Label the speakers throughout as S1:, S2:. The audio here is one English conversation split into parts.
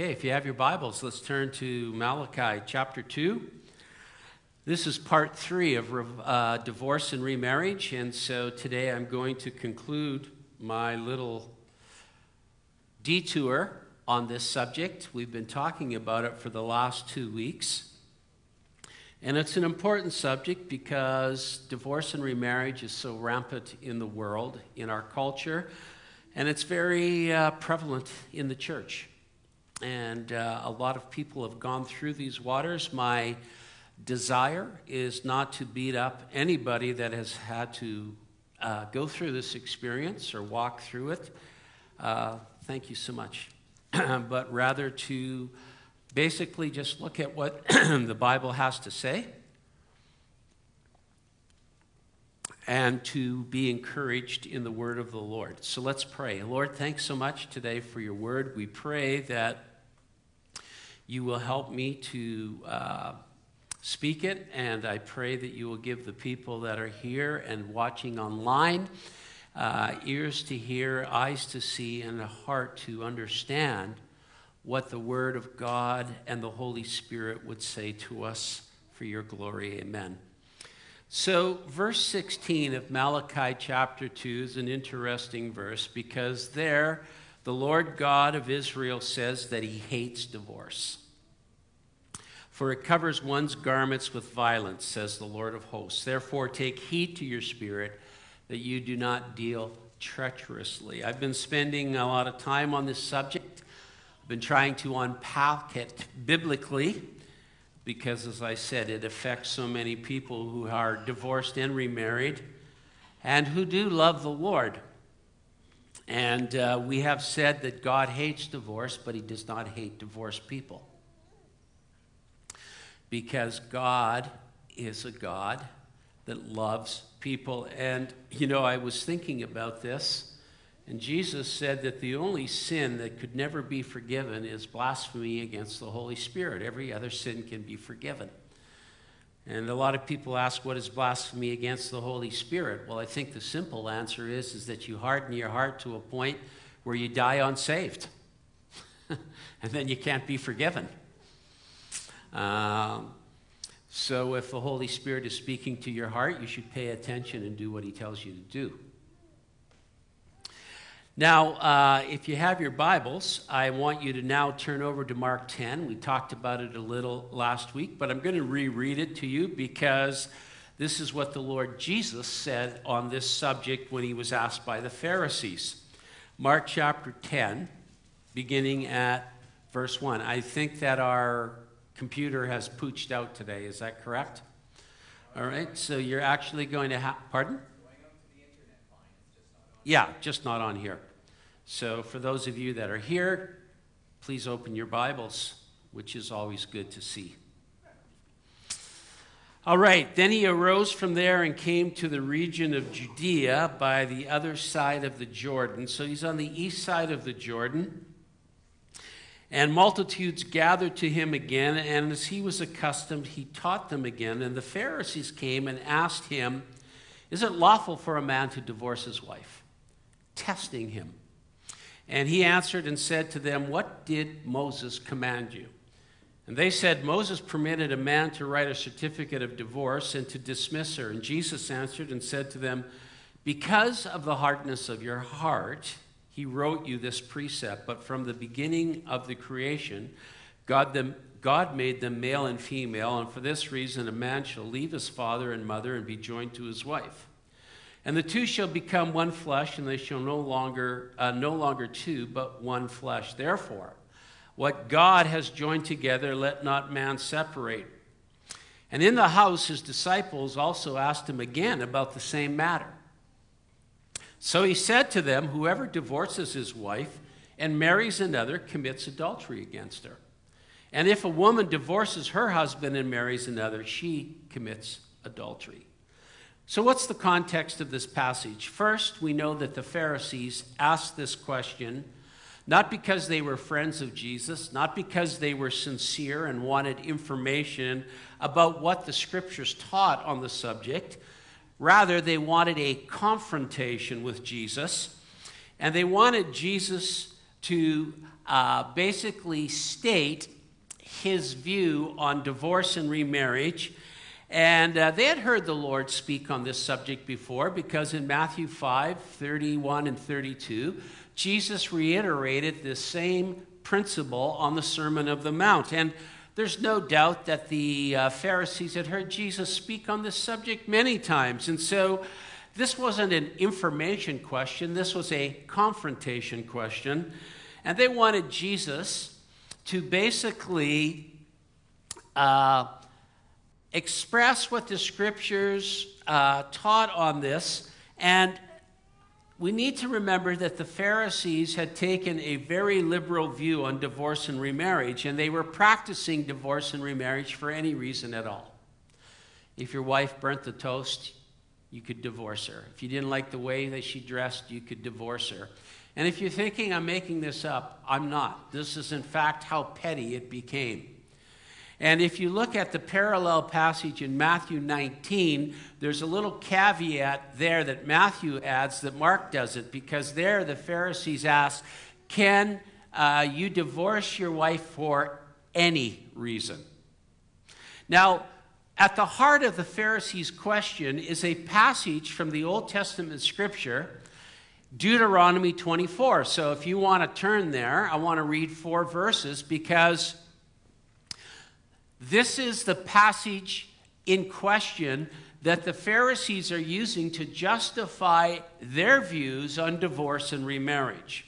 S1: Okay, if you have your Bibles, let's turn to Malachi chapter 2. This is part three of uh, divorce and remarriage, and so today I'm going to conclude my little detour on this subject. We've been talking about it for the last two weeks. And it's an important subject because divorce and remarriage is so rampant in the world, in our culture, and it's very uh, prevalent in the church and uh, a lot of people have gone through these waters. My desire is not to beat up anybody that has had to uh, go through this experience or walk through it. Uh, thank you so much. but rather to basically just look at what the Bible has to say and to be encouraged in the word of the Lord. So let's pray. Lord, thanks so much today for your word. We pray that you will help me to uh, speak it, and I pray that you will give the people that are here and watching online uh, ears to hear, eyes to see, and a heart to understand what the Word of God and the Holy Spirit would say to us for your glory. Amen. So, verse 16 of Malachi chapter 2 is an interesting verse because there the Lord God of Israel says that he hates divorce. For it covers one's garments with violence, says the Lord of hosts. Therefore, take heed to your spirit that you do not deal treacherously. I've been spending a lot of time on this subject. I've been trying to unpack it biblically because, as I said, it affects so many people who are divorced and remarried and who do love the Lord. And uh, we have said that God hates divorce, but he does not hate divorced people. Because God is a God that loves people. And, you know, I was thinking about this, and Jesus said that the only sin that could never be forgiven is blasphemy against the Holy Spirit. Every other sin can be forgiven. And a lot of people ask, what is blasphemy against the Holy Spirit? Well, I think the simple answer is, is that you harden your heart to a point where you die unsaved. and then you can't be forgiven. Um, so if the Holy Spirit is speaking to your heart, you should pay attention and do what he tells you to do. Now, uh, if you have your Bibles, I want you to now turn over to Mark 10. We talked about it a little last week, but I'm going to reread it to you because this is what the Lord Jesus said on this subject when he was asked by the Pharisees. Mark chapter 10, beginning at verse 1. I think that our computer has pooched out today. Is that correct? All right, so you're actually going to have, pardon? Yeah, just not on here. So, for those of you that are here, please open your Bibles, which is always good to see. All right, then he arose from there and came to the region of Judea by the other side of the Jordan. So he's on the east side of the Jordan. And multitudes gathered to him again, and as he was accustomed, he taught them again. And the Pharisees came and asked him, Is it lawful for a man to divorce his wife? Testing him. And he answered and said to them, What did Moses command you? And they said, Moses permitted a man to write a certificate of divorce and to dismiss her. And Jesus answered and said to them, Because of the hardness of your heart, he wrote you this precept. But from the beginning of the creation, God, them, God made them male and female. And for this reason, a man shall leave his father and mother and be joined to his wife and the two shall become one flesh, and they shall no longer, uh, no longer two, but one flesh. Therefore, what God has joined together, let not man separate. And in the house, his disciples also asked him again about the same matter. So he said to them, Whoever divorces his wife and marries another commits adultery against her. And if a woman divorces her husband and marries another, she commits adultery. So, what's the context of this passage? First, we know that the Pharisees asked this question not because they were friends of Jesus, not because they were sincere and wanted information about what the scriptures taught on the subject. Rather, they wanted a confrontation with Jesus, and they wanted Jesus to uh, basically state his view on divorce and remarriage. And uh, they had heard the Lord speak on this subject before because in Matthew 5 31 and 32, Jesus reiterated the same principle on the Sermon of the Mount. And there's no doubt that the uh, Pharisees had heard Jesus speak on this subject many times. And so this wasn't an information question, this was a confrontation question. And they wanted Jesus to basically uh, express what the scriptures uh, taught on this. And we need to remember that the Pharisees had taken a very liberal view on divorce and remarriage, and they were practicing divorce and remarriage for any reason at all. If your wife burnt the toast, you could divorce her. If you didn't like the way that she dressed, you could divorce her. And if you're thinking I'm making this up, I'm not. This is, in fact, how petty it became. And if you look at the parallel passage in Matthew 19, there's a little caveat there that Matthew adds that Mark doesn't, because there the Pharisees ask, Can uh, you divorce your wife for any reason? Now, at the heart of the Pharisees' question is a passage from the Old Testament scripture Deuteronomy 24. So if you want to turn there, I want to read four verses because this is the passage in question that the Pharisees are using to justify their views on divorce and remarriage.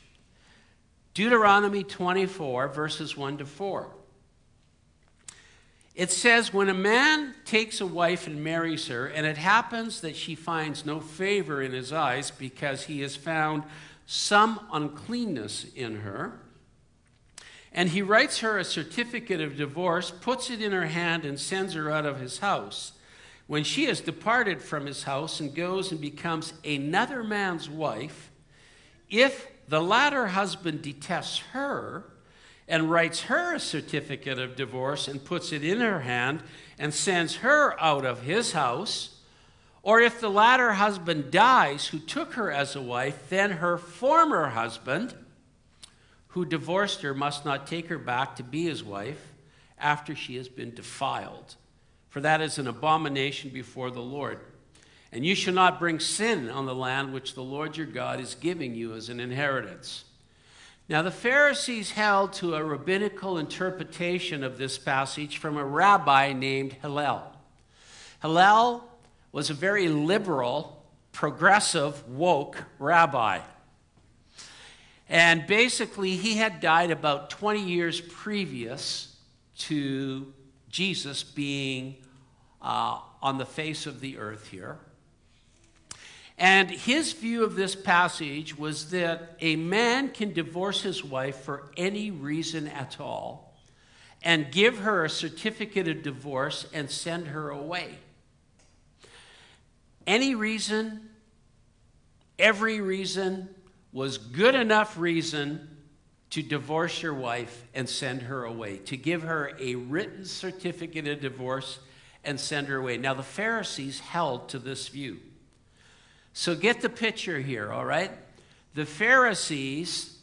S1: Deuteronomy 24, verses 1 to 4. It says, When a man takes a wife and marries her, and it happens that she finds no favor in his eyes because he has found some uncleanness in her, and he writes her a certificate of divorce, puts it in her hand, and sends her out of his house. When she has departed from his house and goes and becomes another man's wife, if the latter husband detests her, and writes her a certificate of divorce and puts it in her hand and sends her out of his house, or if the latter husband dies who took her as a wife, then her former husband, who divorced her, must not take her back to be his wife after she has been defiled. For that is an abomination before the Lord. And you shall not bring sin on the land which the Lord your God is giving you as an inheritance. Now, the Pharisees held to a rabbinical interpretation of this passage from a rabbi named Hillel. Hillel was a very liberal, progressive, woke rabbi. And basically, he had died about 20 years previous to Jesus being uh, on the face of the earth here. And his view of this passage was that a man can divorce his wife for any reason at all and give her a certificate of divorce and send her away. Any reason, every reason was good enough reason to divorce your wife and send her away, to give her a written certificate of divorce and send her away. Now, the Pharisees held to this view. So get the picture here, all right? The Pharisees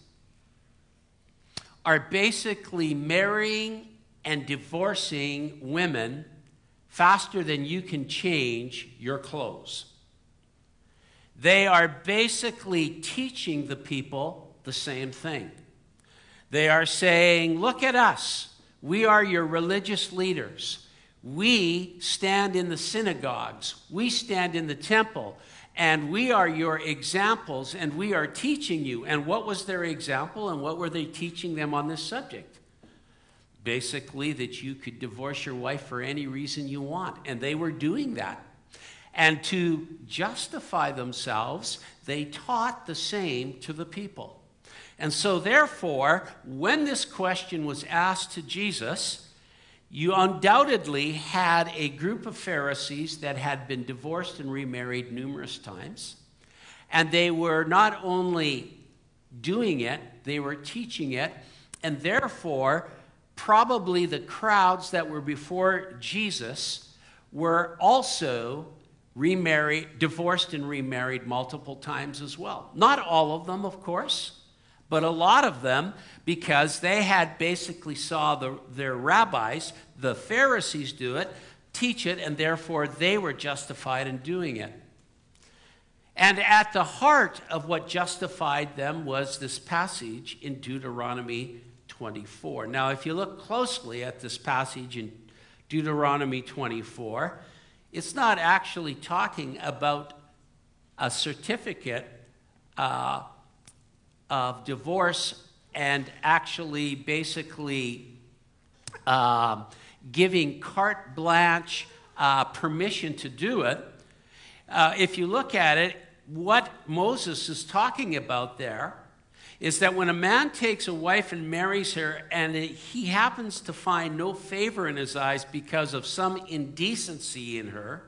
S1: are basically marrying and divorcing women faster than you can change your clothes. They are basically teaching the people the same thing. They are saying, Look at us. We are your religious leaders. We stand in the synagogues. We stand in the temple and we are your examples, and we are teaching you. And what was their example, and what were they teaching them on this subject? Basically, that you could divorce your wife for any reason you want. And they were doing that. And to justify themselves, they taught the same to the people. And so, therefore, when this question was asked to Jesus, you undoubtedly had a group of Pharisees that had been divorced and remarried numerous times. And they were not only doing it, they were teaching it. And therefore, probably the crowds that were before Jesus were also remarried, divorced and remarried multiple times as well. Not all of them, of course, but a lot of them because they had basically saw the, their rabbis, the Pharisees, do it, teach it, and therefore they were justified in doing it. And at the heart of what justified them was this passage in Deuteronomy 24. Now, if you look closely at this passage in Deuteronomy 24, it's not actually talking about a certificate uh, of divorce and actually basically uh, giving carte blanche uh, permission to do it. Uh, if you look at it, what Moses is talking about there is that when a man takes a wife and marries her and he happens to find no favor in his eyes because of some indecency in her,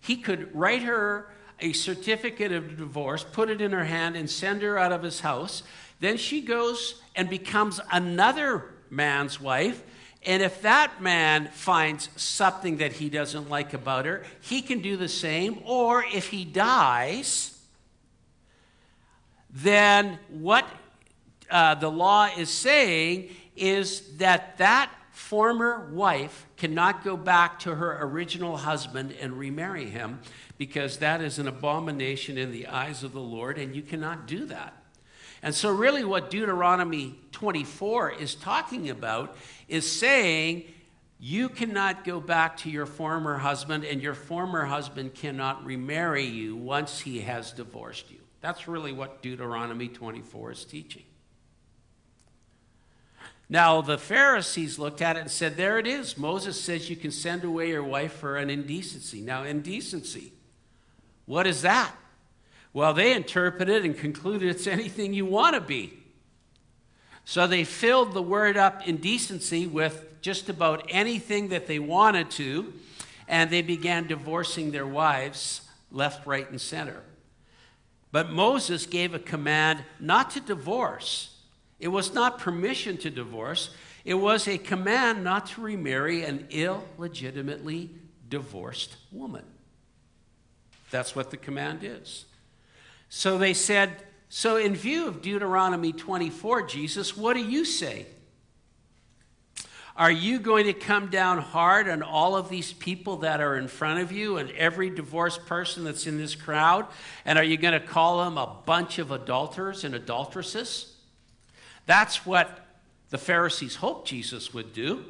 S1: he could write her a certificate of divorce, put it in her hand, and send her out of his house. Then she goes and becomes another man's wife. And if that man finds something that he doesn't like about her, he can do the same. Or if he dies, then what uh, the law is saying is that that former wife cannot go back to her original husband and remarry him because that is an abomination in the eyes of the Lord, and you cannot do that. And so, really, what Deuteronomy 24 is talking about is saying you cannot go back to your former husband, and your former husband cannot remarry you once he has divorced you. That's really what Deuteronomy 24 is teaching. Now, the Pharisees looked at it and said, There it is. Moses says you can send away your wife for an indecency. Now, indecency, what is that? Well, they interpreted and concluded it's anything you want to be. So they filled the word up indecency with just about anything that they wanted to, and they began divorcing their wives left, right, and center. But Moses gave a command not to divorce. It was not permission to divorce, it was a command not to remarry an illegitimately divorced woman. That's what the command is. So they said, So, in view of Deuteronomy 24, Jesus, what do you say? Are you going to come down hard on all of these people that are in front of you and every divorced person that's in this crowd? And are you going to call them a bunch of adulterers and adulteresses? That's what the Pharisees hoped Jesus would do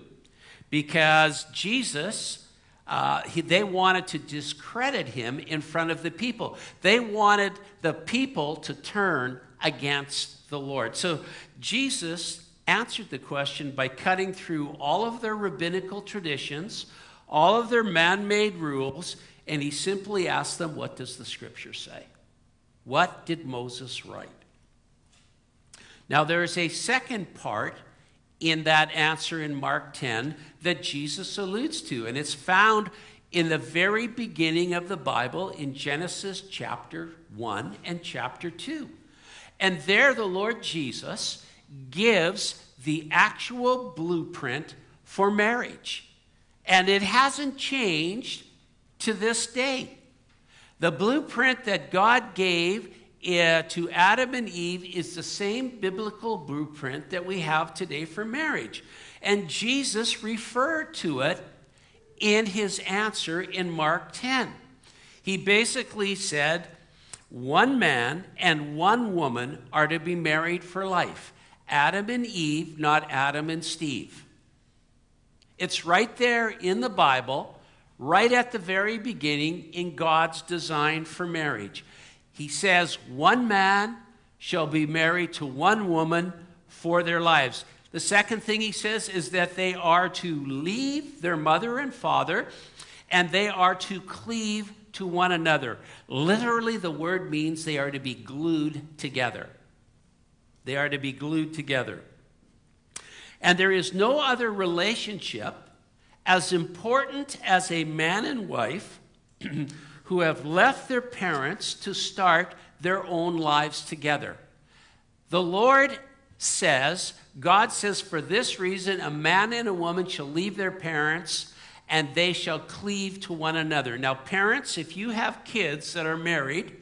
S1: because Jesus uh, he, they wanted to discredit him in front of the people. They wanted the people to turn against the Lord. So Jesus answered the question by cutting through all of their rabbinical traditions, all of their man made rules, and he simply asked them, What does the scripture say? What did Moses write? Now, there is a second part in that answer in Mark 10 that Jesus alludes to. And it's found in the very beginning of the Bible in Genesis chapter 1 and chapter 2. And there, the Lord Jesus gives the actual blueprint for marriage. And it hasn't changed to this day. The blueprint that God gave uh, to Adam and Eve is the same biblical blueprint that we have today for marriage. And Jesus referred to it in his answer in Mark 10. He basically said, one man and one woman are to be married for life. Adam and Eve, not Adam and Steve. It's right there in the Bible, right at the very beginning in God's design for marriage. He says, One man shall be married to one woman for their lives. The second thing he says is that they are to leave their mother and father and they are to cleave to one another. Literally, the word means they are to be glued together. They are to be glued together. And there is no other relationship as important as a man and wife who have left their parents to start their own lives together. The Lord says, God says, for this reason, a man and a woman shall leave their parents and they shall cleave to one another. Now, parents, if you have kids that are married,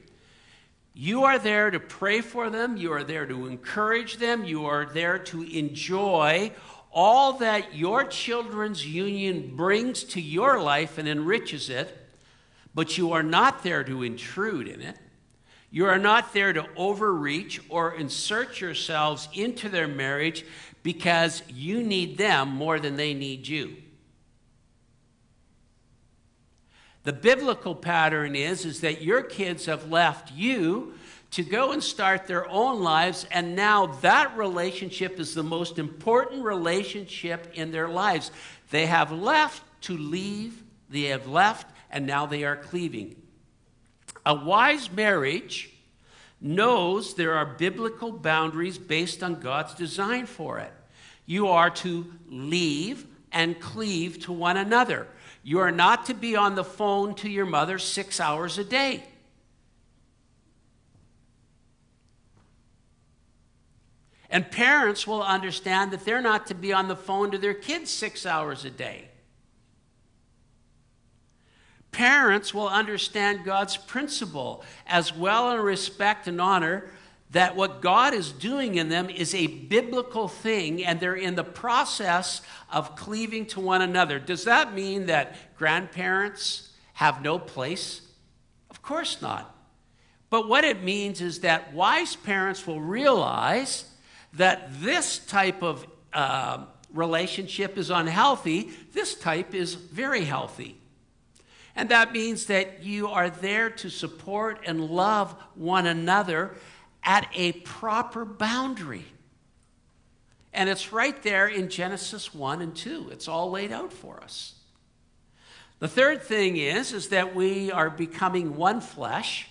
S1: You are there to pray for them, you are there to encourage them, you are there to enjoy all that your children's union brings to your life and enriches it, but you are not there to intrude in it. You are not there to overreach or insert yourselves into their marriage because you need them more than they need you. The biblical pattern is, is that your kids have left you to go and start their own lives, and now that relationship is the most important relationship in their lives. They have left to leave, they have left, and now they are cleaving. A wise marriage knows there are biblical boundaries based on God's design for it. You are to leave and cleave to one another. You are not to be on the phone to your mother six hours a day. And parents will understand that they're not to be on the phone to their kids six hours a day. Parents will understand God's principle as well in respect and honor that what God is doing in them is a biblical thing and they're in the process of cleaving to one another. Does that mean that grandparents have no place? Of course not. But what it means is that wise parents will realize that this type of uh, relationship is unhealthy, this type is very healthy. And that means that you are there to support and love one another at a proper boundary. And it's right there in Genesis 1 and 2. It's all laid out for us. The third thing is is that we are becoming one flesh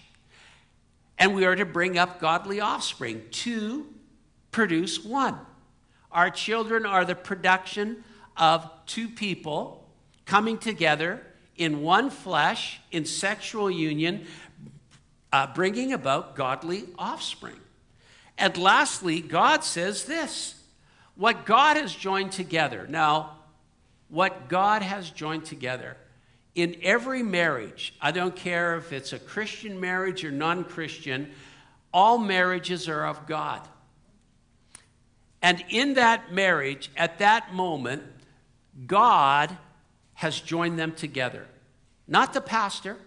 S1: and we are to bring up godly offspring, to produce one. Our children are the production of two people coming together in one flesh, in sexual union, uh, bringing about godly offspring. And lastly, God says this what God has joined together. Now, what God has joined together. In every marriage, I don't care if it's a Christian marriage or non Christian, all marriages are of God. And in that marriage, at that moment, God has joined them together. Not the pastor,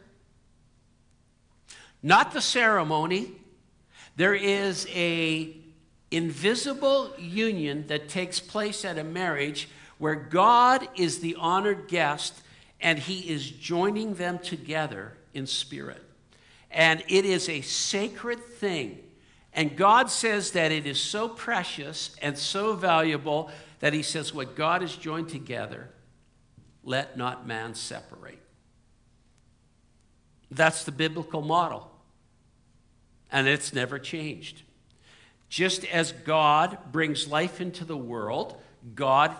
S1: not the ceremony. There is a invisible union that takes place at a marriage where God is the honored guest and he is joining them together in spirit. And it is a sacred thing. And God says that it is so precious and so valuable that he says, What God has joined together, let not man separate. That's the biblical model. And it's never changed. Just as God brings life into the world, God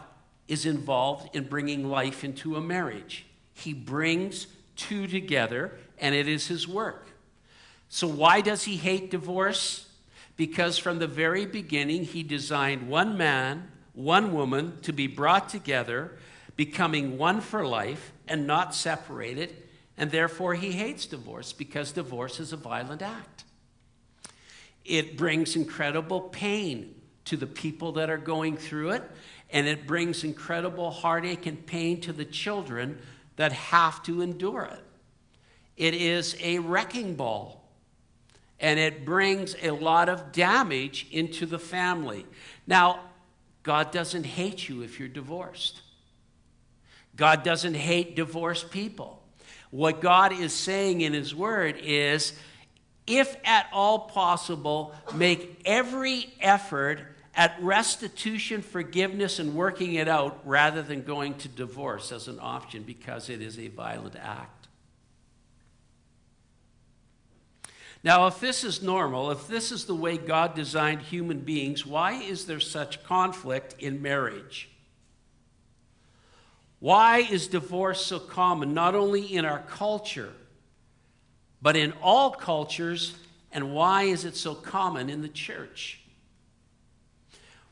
S1: is involved in bringing life into a marriage. He brings two together, and it is his work. So, why does he hate divorce? Because from the very beginning, he designed one man, one woman to be brought together becoming one for life and not separated, and therefore he hates divorce because divorce is a violent act. It brings incredible pain to the people that are going through it, and it brings incredible heartache and pain to the children that have to endure it. It is a wrecking ball, and it brings a lot of damage into the family. Now, God doesn't hate you if you're divorced. God doesn't hate divorced people. What God is saying in His Word is, if at all possible, make every effort at restitution, forgiveness, and working it out rather than going to divorce as an option because it is a violent act. Now, if this is normal, if this is the way God designed human beings, why is there such conflict in marriage? Why is divorce so common, not only in our culture, but in all cultures, and why is it so common in the church?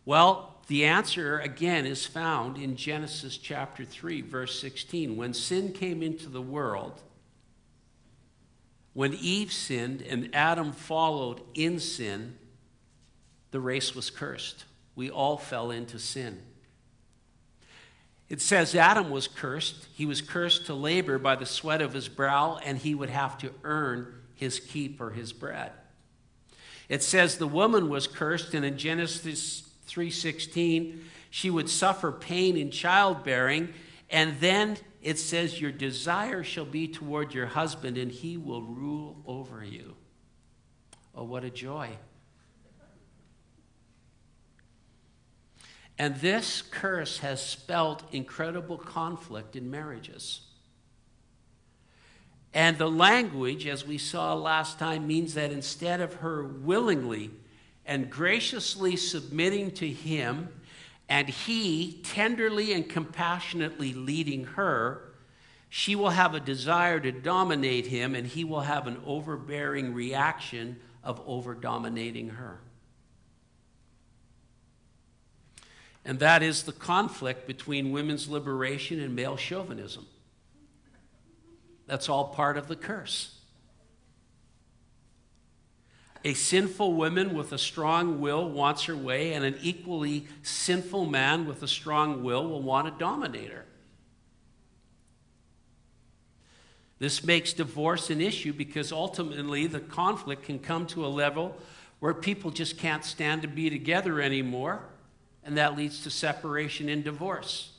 S1: Well, the answer, again, is found in Genesis chapter 3, verse 16. When sin came into the world, When Eve sinned and Adam followed in sin, the race was cursed. We all fell into sin. It says Adam was cursed. He was cursed to labor by the sweat of his brow, and he would have to earn his keep or his bread. It says the woman was cursed, and in Genesis 3:16, she would suffer pain in childbearing, and then it says, Your desire shall be toward your husband, and he will rule over you. Oh, what a joy. And this curse has spelled incredible conflict in marriages. And the language, as we saw last time, means that instead of her willingly and graciously submitting to him, and he tenderly and compassionately leading her, she will have a desire to dominate him, and he will have an overbearing reaction of over dominating her. And that is the conflict between women's liberation and male chauvinism. That's all part of the curse. A sinful woman with a strong will wants her way, and an equally sinful man with a strong will will want to dominate her. This makes divorce an issue because ultimately the conflict can come to a level where people just can't stand to be together anymore and that leads to separation and divorce.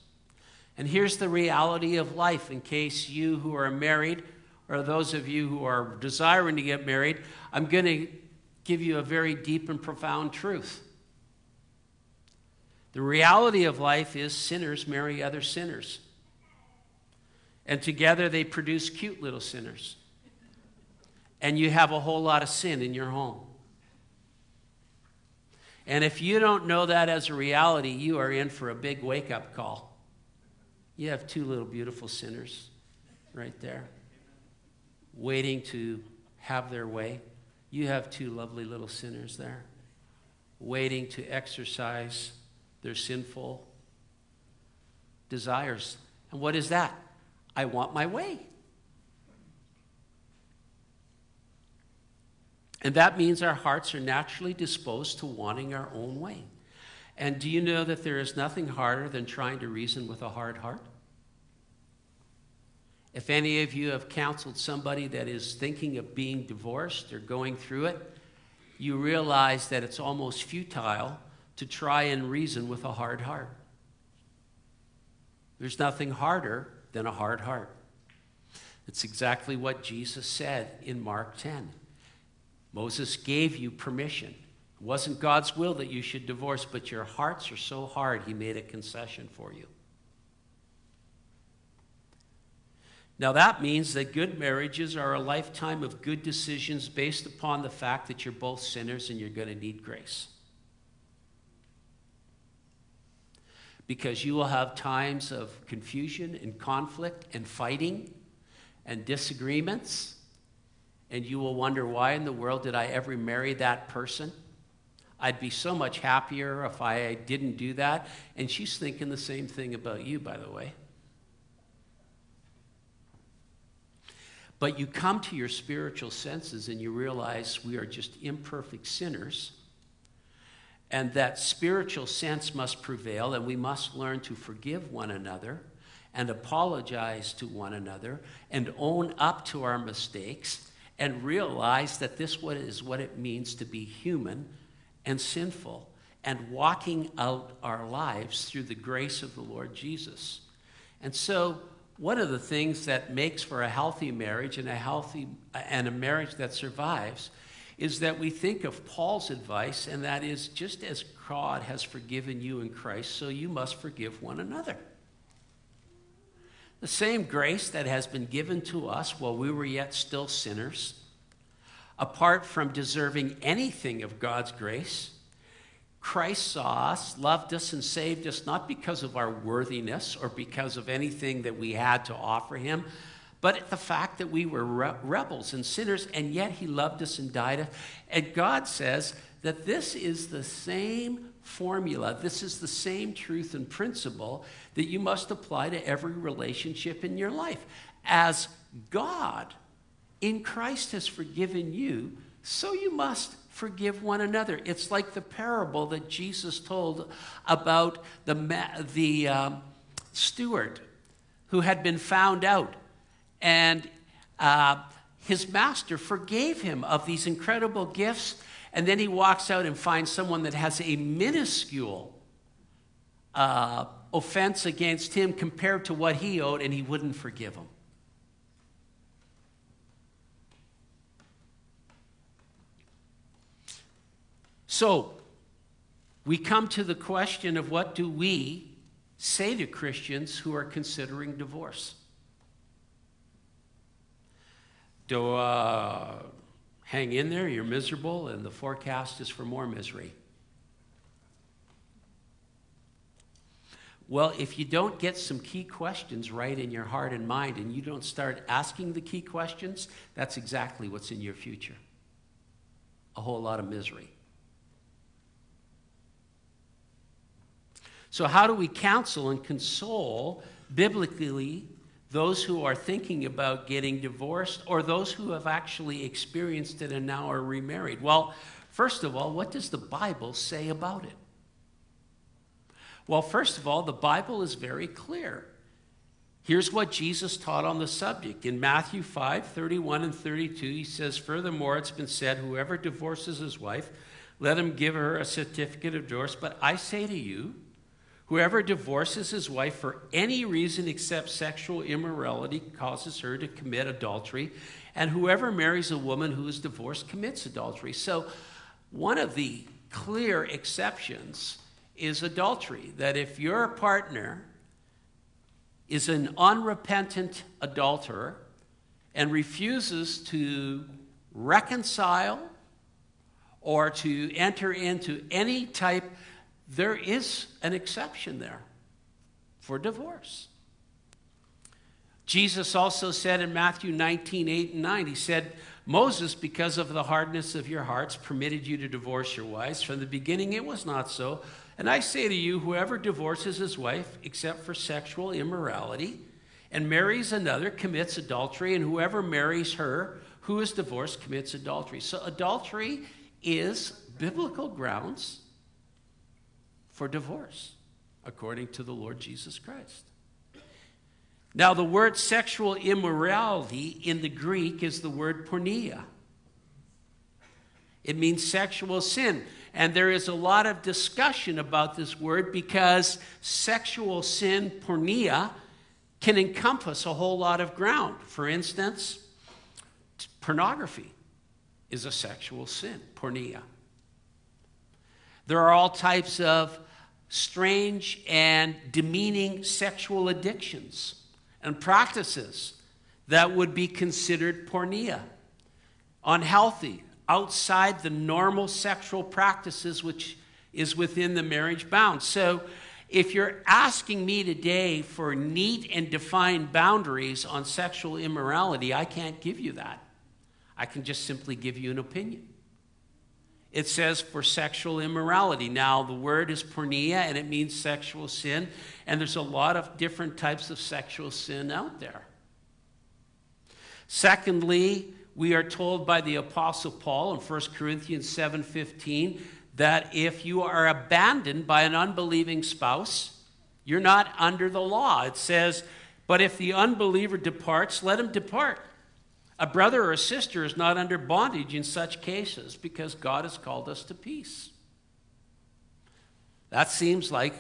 S1: And here's the reality of life in case you who are married or those of you who are desiring to get married, I'm going to give you a very deep and profound truth. The reality of life is sinners marry other sinners. And together they produce cute little sinners. And you have a whole lot of sin in your home. And if you don't know that as a reality, you are in for a big wake up call. You have two little beautiful sinners right there, waiting to have their way. You have two lovely little sinners there, waiting to exercise their sinful desires. And what is that? I want my way. And that means our hearts are naturally disposed to wanting our own way. And do you know that there is nothing harder than trying to reason with a hard heart? If any of you have counseled somebody that is thinking of being divorced or going through it, you realize that it's almost futile to try and reason with a hard heart. There's nothing harder than a hard heart. It's exactly what Jesus said in Mark 10. Moses gave you permission. It wasn't God's will that you should divorce, but your hearts are so hard, he made a concession for you. Now, that means that good marriages are a lifetime of good decisions based upon the fact that you're both sinners and you're going to need grace. Because you will have times of confusion and conflict and fighting and disagreements and you will wonder why in the world did I ever marry that person? I'd be so much happier if I didn't do that. And she's thinking the same thing about you, by the way. But you come to your spiritual senses and you realize we are just imperfect sinners. And that spiritual sense must prevail, and we must learn to forgive one another and apologize to one another and own up to our mistakes and realize that this is what it means to be human and sinful and walking out our lives through the grace of the Lord Jesus. And so, one of the things that makes for a healthy marriage and a healthy and a marriage that survives is that we think of Paul's advice, and that is just as God has forgiven you in Christ, so you must forgive one another. The same grace that has been given to us while we were yet still sinners, apart from deserving anything of God's grace, Christ saw us, loved us, and saved us not because of our worthiness or because of anything that we had to offer Him, but the fact that we were re- rebels and sinners, and yet He loved us and died. And God says that this is the same formula, this is the same truth and principle that you must apply to every relationship in your life. As God in Christ has forgiven you, so you must forgive one another. It's like the parable that Jesus told about the, the um, steward who had been found out. And uh, his master forgave him of these incredible gifts. And then he walks out and finds someone that has a minuscule uh, offense against him compared to what he owed, and he wouldn't forgive him. So, we come to the question of what do we say to Christians who are considering divorce? Do uh, hang in there, you're miserable, and the forecast is for more misery. Well, if you don't get some key questions right in your heart and mind and you don't start asking the key questions, that's exactly what's in your future a whole lot of misery. So, how do we counsel and console biblically those who are thinking about getting divorced or those who have actually experienced it and now are remarried? Well, first of all, what does the Bible say about it? Well, first of all, the Bible is very clear. Here's what Jesus taught on the subject. In Matthew 5 31 and 32, he says, Furthermore, it's been said, whoever divorces his wife, let him give her a certificate of divorce. But I say to you, Whoever divorces his wife for any reason except sexual immorality causes her to commit adultery, and whoever marries a woman who is divorced commits adultery. So, one of the clear exceptions is adultery. That if your partner is an unrepentant adulterer and refuses to reconcile or to enter into any type there is an exception there for divorce. Jesus also said in Matthew 19, 8 and 9, he said, Moses, because of the hardness of your hearts, permitted you to divorce your wives. From the beginning, it was not so. And I say to you, whoever divorces his wife, except for sexual immorality, and marries another, commits adultery, and whoever marries her who is divorced commits adultery. So, adultery is biblical grounds for divorce, according to the Lord Jesus Christ. Now, the word sexual immorality in the Greek is the word porneia. It means sexual sin. And there is a lot of discussion about this word because sexual sin, porneia, can encompass a whole lot of ground. For instance, pornography is a sexual sin, porneia. There are all types of strange and demeaning sexual addictions and practices that would be considered porneia, unhealthy, outside the normal sexual practices which is within the marriage bounds. So, if you're asking me today for neat and defined boundaries on sexual immorality, I can't give you that. I can just simply give you an opinion it says for sexual immorality. Now, the word is porneia and it means sexual sin, and there's a lot of different types of sexual sin out there. Secondly, we are told by the apostle Paul in 1 Corinthians 7:15 that if you are abandoned by an unbelieving spouse, you're not under the law. It says, "But if the unbeliever departs, let him depart." A brother or a sister is not under bondage in such cases because God has called us to peace. That seems like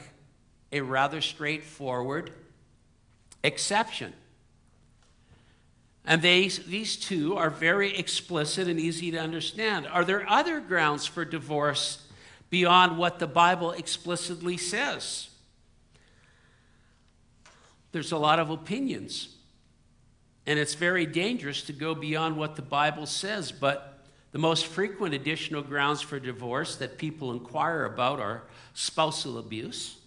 S1: a rather straightforward exception. And they, these two are very explicit and easy to understand. Are there other grounds for divorce beyond what the Bible explicitly says? There's a lot of opinions. And it's very dangerous to go beyond what the Bible says. But the most frequent additional grounds for divorce that people inquire about are spousal abuse,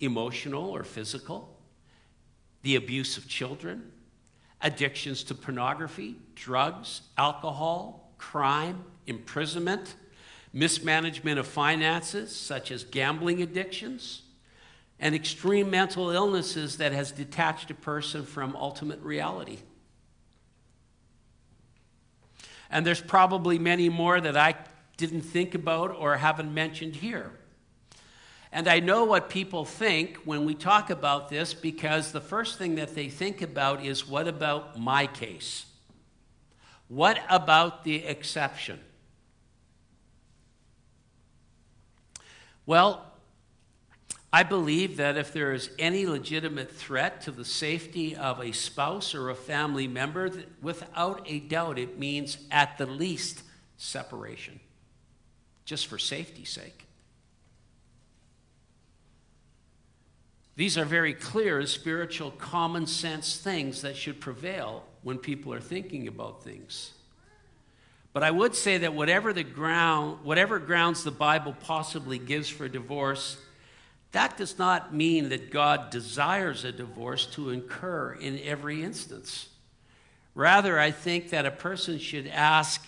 S1: emotional or physical, the abuse of children, addictions to pornography, drugs, alcohol, crime, imprisonment, mismanagement of finances, such as gambling addictions, and extreme mental illnesses that has detached a person from ultimate reality. And there's probably many more that I didn't think about or haven't mentioned here. And I know what people think when we talk about this because the first thing that they think about is what about my case? What about the exception? Well, I believe that if there is any legitimate threat to the safety of a spouse or a family member, without a doubt, it means at the least separation, just for safety's sake. These are very clear spiritual common sense things that should prevail when people are thinking about things. But I would say that whatever the ground, whatever grounds the Bible possibly gives for divorce, that does not mean that God desires a divorce to incur in every instance. Rather, I think that a person should ask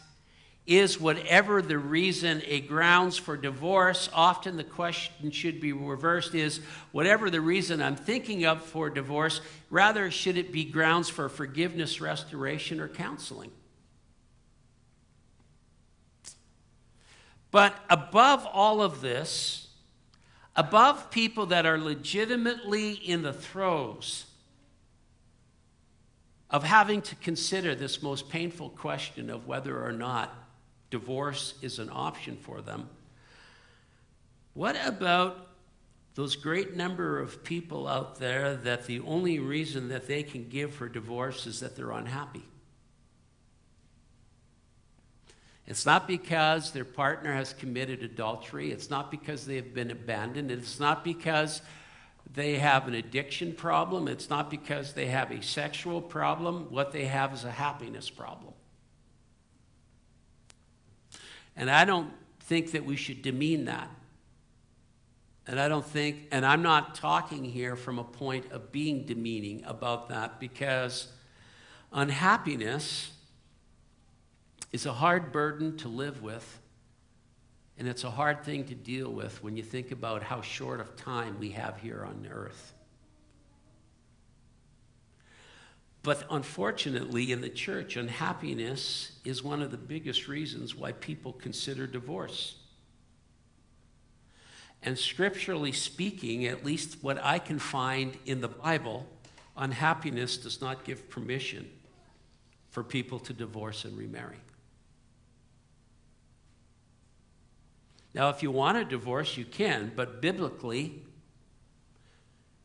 S1: is whatever the reason a grounds for divorce often the question should be reversed is whatever the reason i'm thinking of for divorce rather should it be grounds for forgiveness restoration or counseling but above all of this above people that are legitimately in the throes of having to consider this most painful question of whether or not divorce is an option for them. What about those great number of people out there that the only reason that they can give for divorce is that they're unhappy? It's not because their partner has committed adultery. It's not because they have been abandoned. It's not because they have an addiction problem. It's not because they have a sexual problem. What they have is a happiness problem. And I don't think that we should demean that. And I don't think, and I'm not talking here from a point of being demeaning about that because unhappiness is a hard burden to live with. And it's a hard thing to deal with when you think about how short of time we have here on earth. But unfortunately, in the church, unhappiness is one of the biggest reasons why people consider divorce. And scripturally speaking, at least what I can find in the Bible, unhappiness does not give permission for people to divorce and remarry. Now, if you want a divorce, you can, but biblically,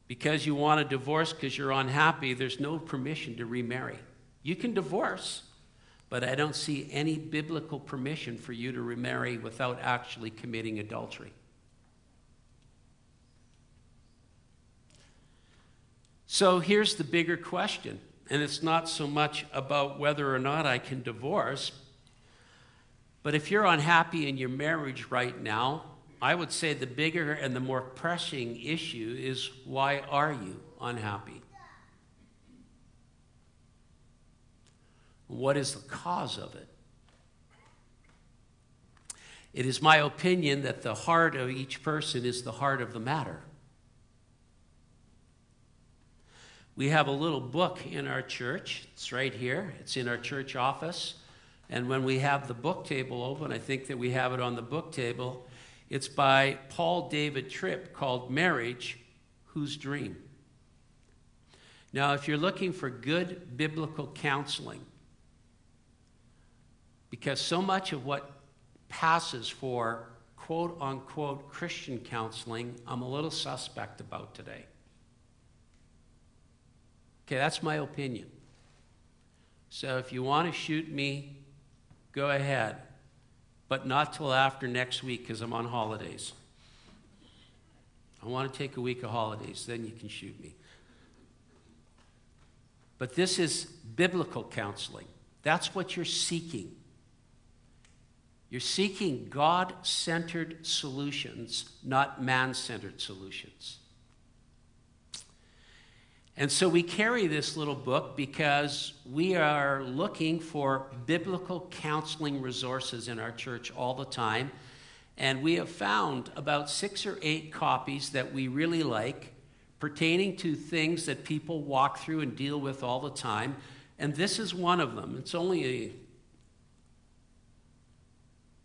S1: because you want a divorce because you're unhappy, there's no permission to remarry. You can divorce, but I don't see any biblical permission for you to remarry without actually committing adultery. So here's the bigger question, and it's not so much about whether or not I can divorce, but if you're unhappy in your marriage right now, I would say the bigger and the more pressing issue is why are you unhappy? What is the cause of it? It is my opinion that the heart of each person is the heart of the matter. We have a little book in our church. It's right here. It's in our church office. And when we have the book table open, I think that we have it on the book table. It's by Paul David Tripp called Marriage Whose Dream? Now, if you're looking for good biblical counseling, because so much of what passes for quote unquote Christian counseling, I'm a little suspect about today. Okay, that's my opinion. So if you want to shoot me, go ahead but not till after next week because I'm on holidays. I want to take a week of holidays, then you can shoot me. But this is biblical counseling. That's what you're seeking. You're seeking God centered solutions, not man centered solutions. And so we carry this little book because we are looking for biblical counseling resources in our church all the time. And we have found about six or eight copies that we really like pertaining to things that people walk through and deal with all the time. And this is one of them. It's only a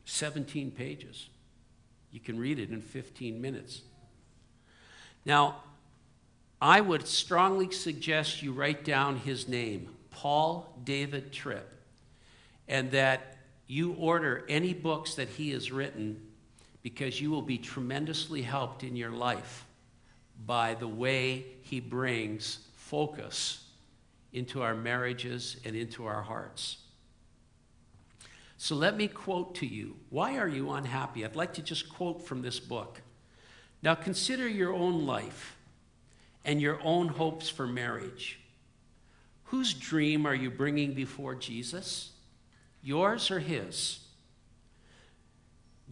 S1: 17 pages. You can read it in 15 minutes. Now, I would strongly suggest you write down his name, Paul David Tripp, and that you order any books that he has written because you will be tremendously helped in your life by the way he brings focus into our marriages and into our hearts. So let me quote to you Why are you unhappy? I'd like to just quote from this book. Now consider your own life and your own hopes for marriage. Whose dream are you bringing before Jesus? Yours or his?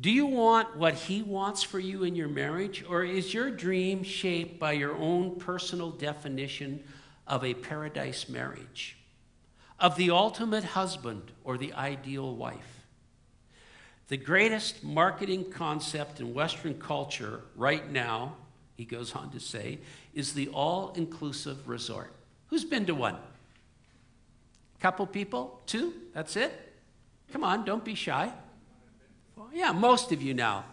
S1: Do you want what he wants for you in your marriage, or is your dream shaped by your own personal definition of a paradise marriage? of the ultimate husband or the ideal wife. The greatest marketing concept in Western culture right now, he goes on to say, is the all inclusive resort. Who's been to one? Couple people? Two? That's it? Come on, don't be shy. Well, yeah, most of you now.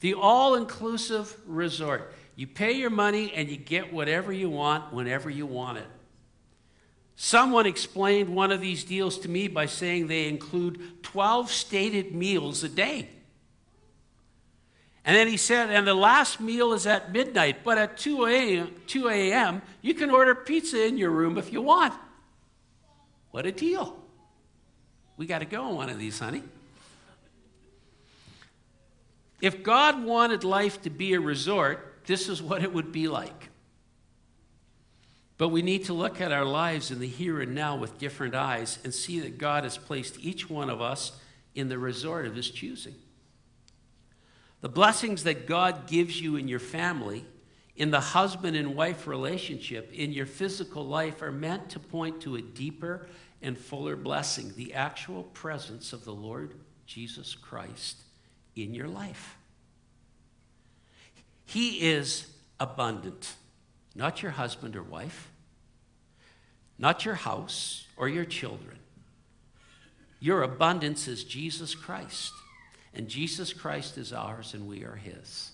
S1: The all inclusive resort. You pay your money and you get whatever you want whenever you want it. Someone explained one of these deals to me by saying they include 12 stated meals a day. And then he said, and the last meal is at midnight, but at 2 a.m., 2 a.m., you can order pizza in your room if you want. What a deal. We got to go on one of these, honey. If God wanted life to be a resort, this is what it would be like. But we need to look at our lives in the here and now with different eyes and see that God has placed each one of us in the resort of His choosing. The blessings that God gives you in your family, in the husband and wife relationship, in your physical life, are meant to point to a deeper and fuller blessing the actual presence of the Lord Jesus Christ in your life. He is abundant not your husband or wife, not your house or your children. Your abundance is Jesus Christ, and Jesus Christ is ours, and we are His.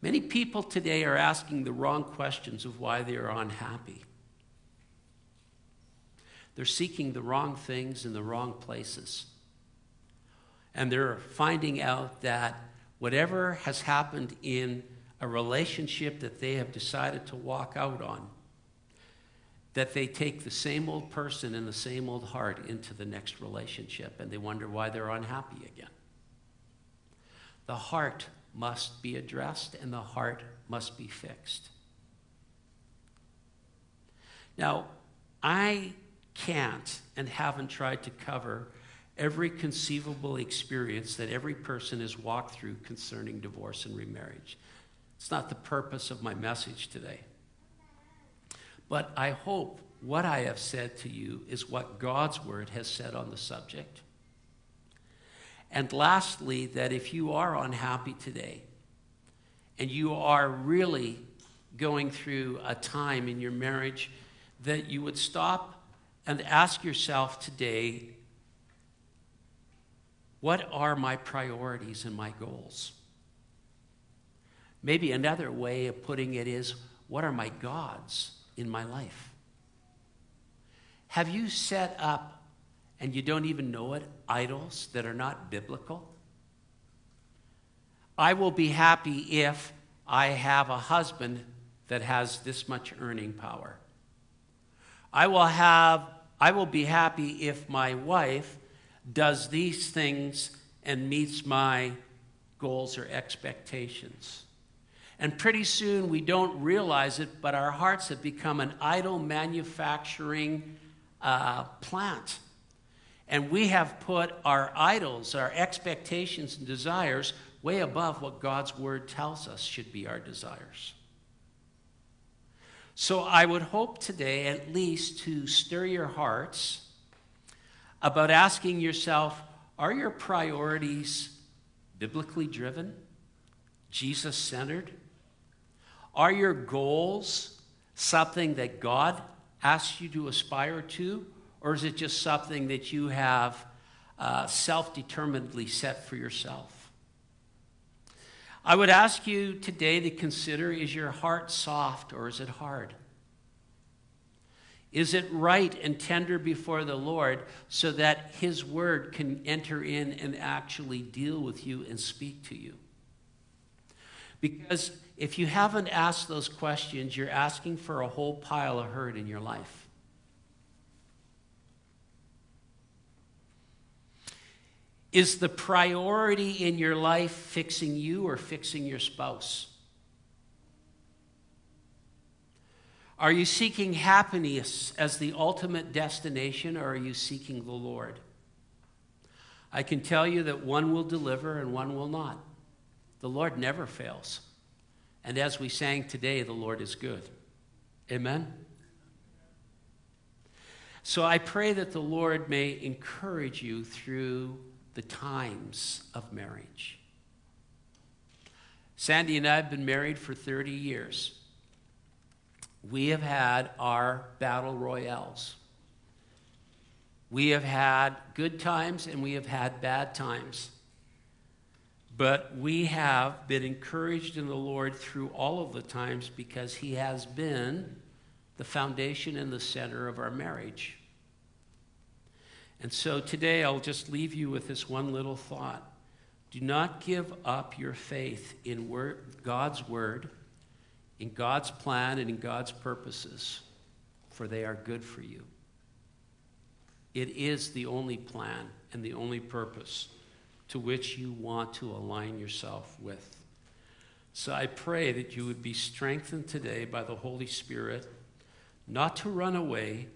S1: Many people today are asking the wrong questions of why they are unhappy. They're seeking the wrong things in the wrong places. And they're finding out that whatever has happened in a relationship that they have decided to walk out on, that they take the same old person and the same old heart into the next relationship and they wonder why they're unhappy again. The heart must be addressed and the heart must be fixed. Now, I can't and haven't tried to cover every conceivable experience that every person has walked through concerning divorce and remarriage. It's not the purpose of my message today. But I hope what I have said to you is what God's word has said on the subject. And lastly, that if you are unhappy today and you are really going through a time in your marriage, that you would stop and ask yourself today what are my priorities and my goals? Maybe another way of putting it is what are my gods in my life? Have you set up, and you don't even know it, idols that are not biblical? I will be happy if I have a husband that has this much earning power. I will have I will be happy if my wife does these things and meets my goals or expectations. And pretty soon we don't realize it, but our hearts have become an idol manufacturing uh, plant. And we have put our idols, our expectations and desires, way above what God's word tells us should be our desires. So I would hope today, at least, to stir your hearts about asking yourself are your priorities biblically driven, Jesus centered? Are your goals something that God asks you to aspire to, or is it just something that you have uh, self determinedly set for yourself. I would ask you today to consider is your heart soft or is it hard? Is it right and tender before the Lord so that His word can enter in and actually deal with you and speak to you? Because if you haven't asked those questions, you're asking for a whole pile of hurt in your life. Is the priority in your life fixing you or fixing your spouse? Are you seeking happiness as the ultimate destination or are you seeking the Lord? I can tell you that one will deliver and one will not. The Lord never fails. And as we sang today, the Lord is good. Amen? So I pray that the Lord may encourage you through the times of marriage. Sandy and I have been married for 30 years. We have had our battle royales. We have had good times and we have had bad times. But we have been encouraged in the Lord through all of the times because He has been the foundation and the center of our marriage. And so today I'll just leave you with this one little thought. Do not give up your faith in word, God's word, in God's plan, and in God's purposes, for they are good for you. It is the only plan and the only purpose to which you want to align yourself with. So I pray that you would be strengthened today by the Holy Spirit, not to run away,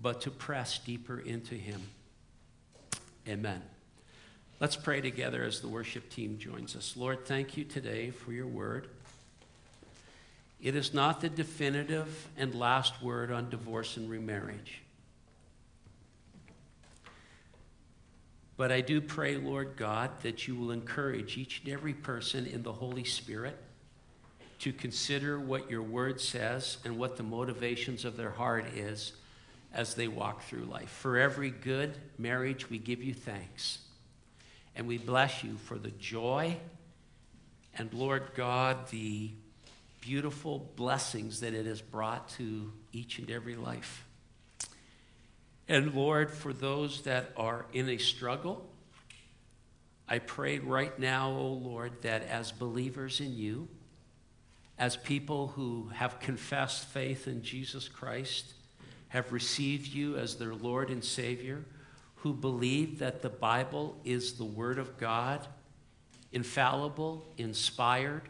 S1: but to press deeper into Him. Amen. Let's pray together as the worship team joins us. Lord, thank you today for your word. It is not the definitive and last word on divorce and remarriage. But I do pray, Lord God, that you will encourage each and every person in the Holy Spirit to consider what your word says and what the motivations of their heart is as they walk through life. For every good marriage, we give you thanks. And we bless you for the joy and, Lord God, the beautiful blessings that it has brought to each and every life. And Lord, for those that are in a struggle, I pray right now, O oh Lord, that as believers in you, as people who have confessed faith in Jesus Christ, have received you as their Lord and Savior, who believe that the Bible is the Word of God, infallible, inspired,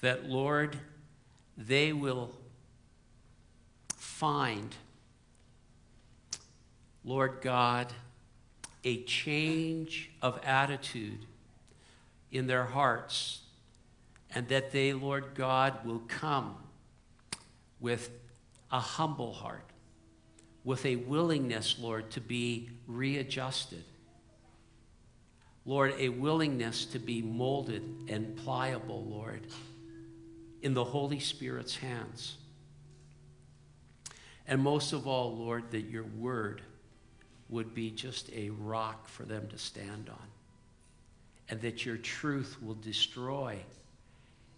S1: that, Lord, they will find Lord God, a change of attitude in their hearts, and that they, Lord God, will come with a humble heart, with a willingness, Lord, to be readjusted. Lord, a willingness to be molded and pliable, Lord, in the Holy Spirit's hands. And most of all, Lord, that your word would be just a rock for them to stand on. And that your truth will destroy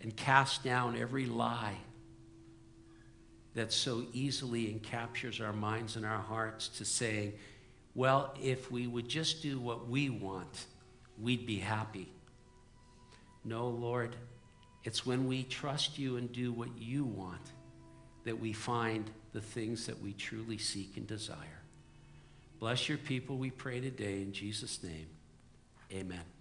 S1: and cast down every lie that so easily encaptures our minds and our hearts to saying, well, if we would just do what we want, we'd be happy. No, Lord, it's when we trust you and do what you want that we find the things that we truly seek and desire. Bless your people, we pray today in Jesus' name. Amen.